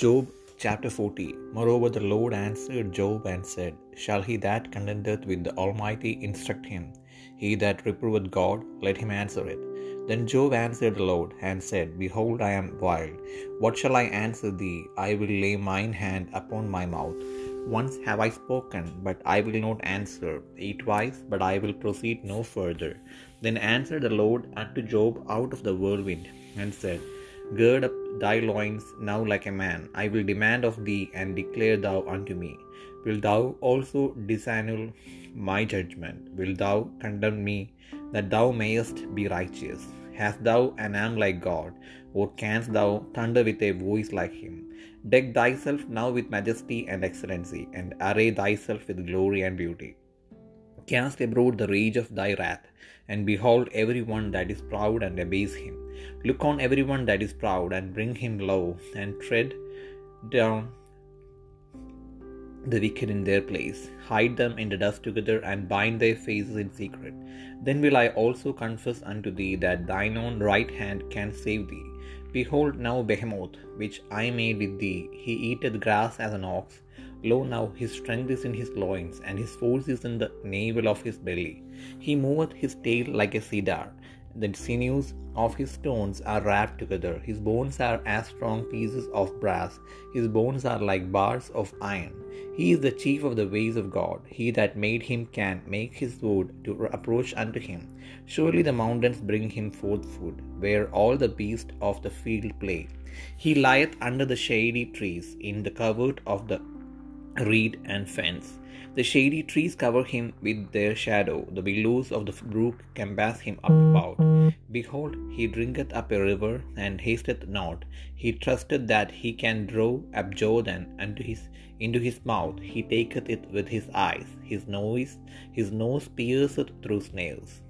Job chapter 40 Moreover, the Lord answered Job and said, Shall he that contendeth with the Almighty instruct him? He that reproveth God, let him answer it. Then Job answered the Lord and said, Behold, I am wild. What shall I answer thee? I will lay mine hand upon my mouth. Once have I spoken, but I will not answer. Eat twice, but I will proceed no further. Then answered the Lord unto Job out of the whirlwind, and said, Gird up thy loins now like a man. I will demand of thee, and declare thou unto me. Wilt thou also disannul my judgment? Wilt thou condemn me, that thou mayest be righteous? Hast thou an arm like God, or canst thou thunder with a voice like him? Deck thyself now with majesty and excellency, and array thyself with glory and beauty. Cast abroad the rage of thy wrath, and behold every one that is proud and abase him. Look on every one that is proud, and bring him low, and tread down the wicked in their place. Hide them in the dust together, and bind their faces in secret. Then will I also confess unto thee that thine own right hand can save thee. Behold now Behemoth, which I made with thee, he eateth grass as an ox. Lo now his strength is in his loins, and his force is in the navel of his belly. He moveth his tail like a cedar. The sinews of his stones are wrapped together. His bones are as strong pieces of brass. His bones are like bars of iron. He is the chief of the ways of God. He that made him can make his wood to approach unto him. Surely the mountains bring him forth food, where all the beasts of the field play. He lieth under the shady trees, in the covert of the reed and fence. The shady trees cover him with their shadow, the billows of the brook compass him up about. Behold, he drinketh up a river, and hasteth not. He trusteth that he can draw up Jordan his into his mouth. He taketh it with his eyes. His nose, his nose pierceth through snails.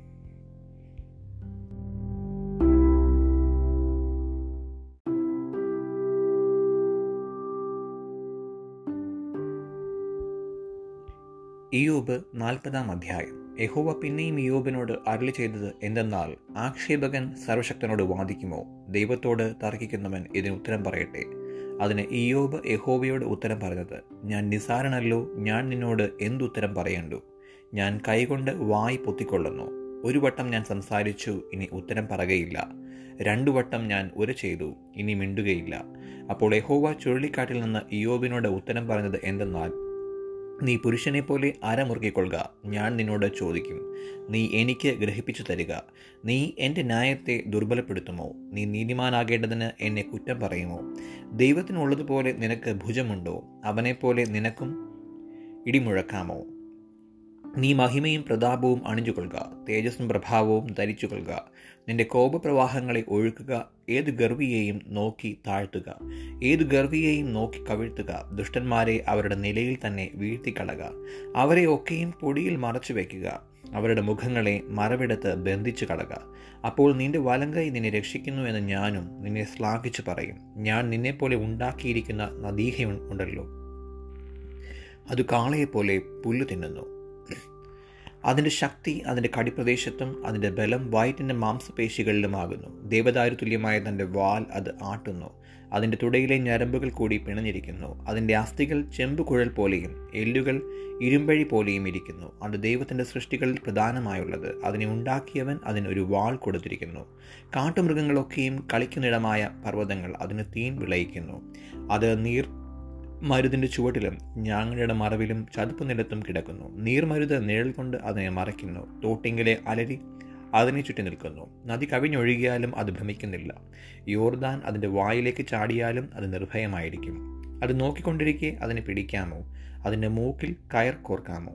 Iyob നാൽപ്പതാം അധ്യായം. യഹോവ പിന്നെയും ഇയോബിനോട് അരളി ചെയ്തത് എന്തെന്നാൽ ആക്ഷേപകൻ സർവശക്തനോട് വാദിക്കുമോ? ദൈവത്തോട് തർക്കിക്കുന്നവൻ ഇതിന് ഉത്തരം പറയട്ടെ. അതിന് ഇയോബ് യഹോവയോട് ഉത്തരം പറഞ്ഞത് ഞാൻ നിസാരനല്ലോ ഞാൻ നിന്നോട് എന്തുത്തരം പറയണ്ടു? ഞാൻ കൈകൊണ്ട് വായി പൊത്തിക്കൊള്ളുന്നു. ഒരു വട്ടം ഞാൻ സംസാരിച്ചു ഇനി ഉത്തരം പറകയില്ല. രണ്ടു വട്ടം ഞാൻ ഉര ചെയ്തു ഇനി മിണ്ടുകയില്ല. അപ്പോൾ യഹോവ ചുഴലിക്കാട്ടിൽ നിന്ന് ഇയോബിനോട് ഉത്തരം പറഞ്ഞത് എന്തെന്നാൽ നീ പുരുഷനെ പോലെ അരമുറുക്കിക്കൊള്ളുക ഞാൻ നിന്നോട് ചോദിക്കും. നീ എനിക്ക് ഗ്രഹിപ്പിച്ചു തരിക. നീ എന്റെ ന്യായത്തെ ദുർബലപ്പെടുത്തുമോ? നീ നീതിമാനാകേണ്ടതിന് എന്നെ കുറ്റം പറയുമോ? ദൈവത്തിനുള്ളതുപോലെ നിനക്ക് ഭുജമുണ്ടോ? അവനെപ്പോലെ നിനക്കും ഇടിമുഴക്കാമോ? നീ മഹിമയും പ്രതാപവും അണിഞ്ഞുകൊള്ളുക തേജസ്സും പ്രഭാവവും ധരിച്ചു ധരിച്ചുകൊള്ളുക. നിന്റെ കോപപ്രവാഹങ്ങളെ ഒഴുക്കുക ഏത് ഗർവിയെയും നോക്കി താഴ്ത്തുക. ഏത് ഗർവിയെയും നോക്കി കവിഴ്ത്തുക ദുഷ്ടന്മാരെ അവരുടെ നിലയിൽ തന്നെ വീഴ്ത്തിക്കളക. അവരെ ഒക്കെയും പൊടിയിൽ മറച്ചു വയ്ക്കുക. അവരുടെ മുഖങ്ങളെ മറവിടത്ത് ബന്ധിച്ചു കളക. അപ്പോൾ നിന്റെ വലങ്കൈ നിന്നെ രക്ഷിക്കുന്നു എന്ന് ഞാനും നിന്നെ ശ്ലാഘിച്ചു പറയും. ഞാൻ നിന്നെപ്പോലെ ഉണ്ടാക്കിയിരിക്കുന്ന നദീഹ ഉണ്ടല്ലോ. അത് കാളയെപ്പോലെ പുല്ലു തിന്നുന്നു. അതിന്റെ ശക്തി അതിന്റെ കടിപ്രദേശത്തും അതിന്റെ ബലം വയറ്റിന്റെ മാംസപേശികളിലുമാകുന്നു. ദേവദാരു തുല്യമായ തന്റെ വാൽ അത് ആട്ടുന്നു. അതിന്റെ തുടയിലെ ഞരമ്പുകൾ കൂടി പിണഞ്ഞിരിക്കുന്നു. അതിന്റെ അസ്ഥികൾ ചെമ്പുകുഴൽ പോലെയും എല്ലുകൾ ഇരുമ്പഴി പോലെയും ഇരിക്കുന്നു. അത് ദൈവത്തിന്റെ സൃഷ്ടികളിൽ പ്രധാനമായുള്ളത്. അതിനെ ഉണ്ടാക്കിയവൻ അതിനൊരു വാൾ കൊടുത്തിരിക്കുന്നു. കാട്ടുമൃഗങ്ങളൊക്കെയും കളിക്കുന്നിടമായ പർവതങ്ങൾ അതിന് തീൻ വിളയിക്കുന്നു. അത് നീർ മരുതിന്റെ ചുവട്ടിലും ഞാങ്ങളുടെ മറവിലും ചതുപ്പ് നിലത്തും കിടക്കുന്നു. നീർമരുത് നിഴൽ കൊണ്ട് അതിനെ മറയ്ക്കുന്നു. തോട്ടിങ്കിലെ അലരി അതിനെ ചുറ്റി നിൽക്കുന്നു. നദി കവിഞ്ഞൊഴുകിയാലും അത് ഭ്രമിക്കുന്നില്ല. യോർദാൻ അതിന്റെ വായിലേക്ക് ചാടിയാലും അത് നിർഭയമായിരിക്കും. അത് നോക്കിക്കൊണ്ടിരിക്കെ അതിനെ പിടിക്കാമോ? അതിന്റെ മൂക്കിൽ കയർ കോർക്കാമോ?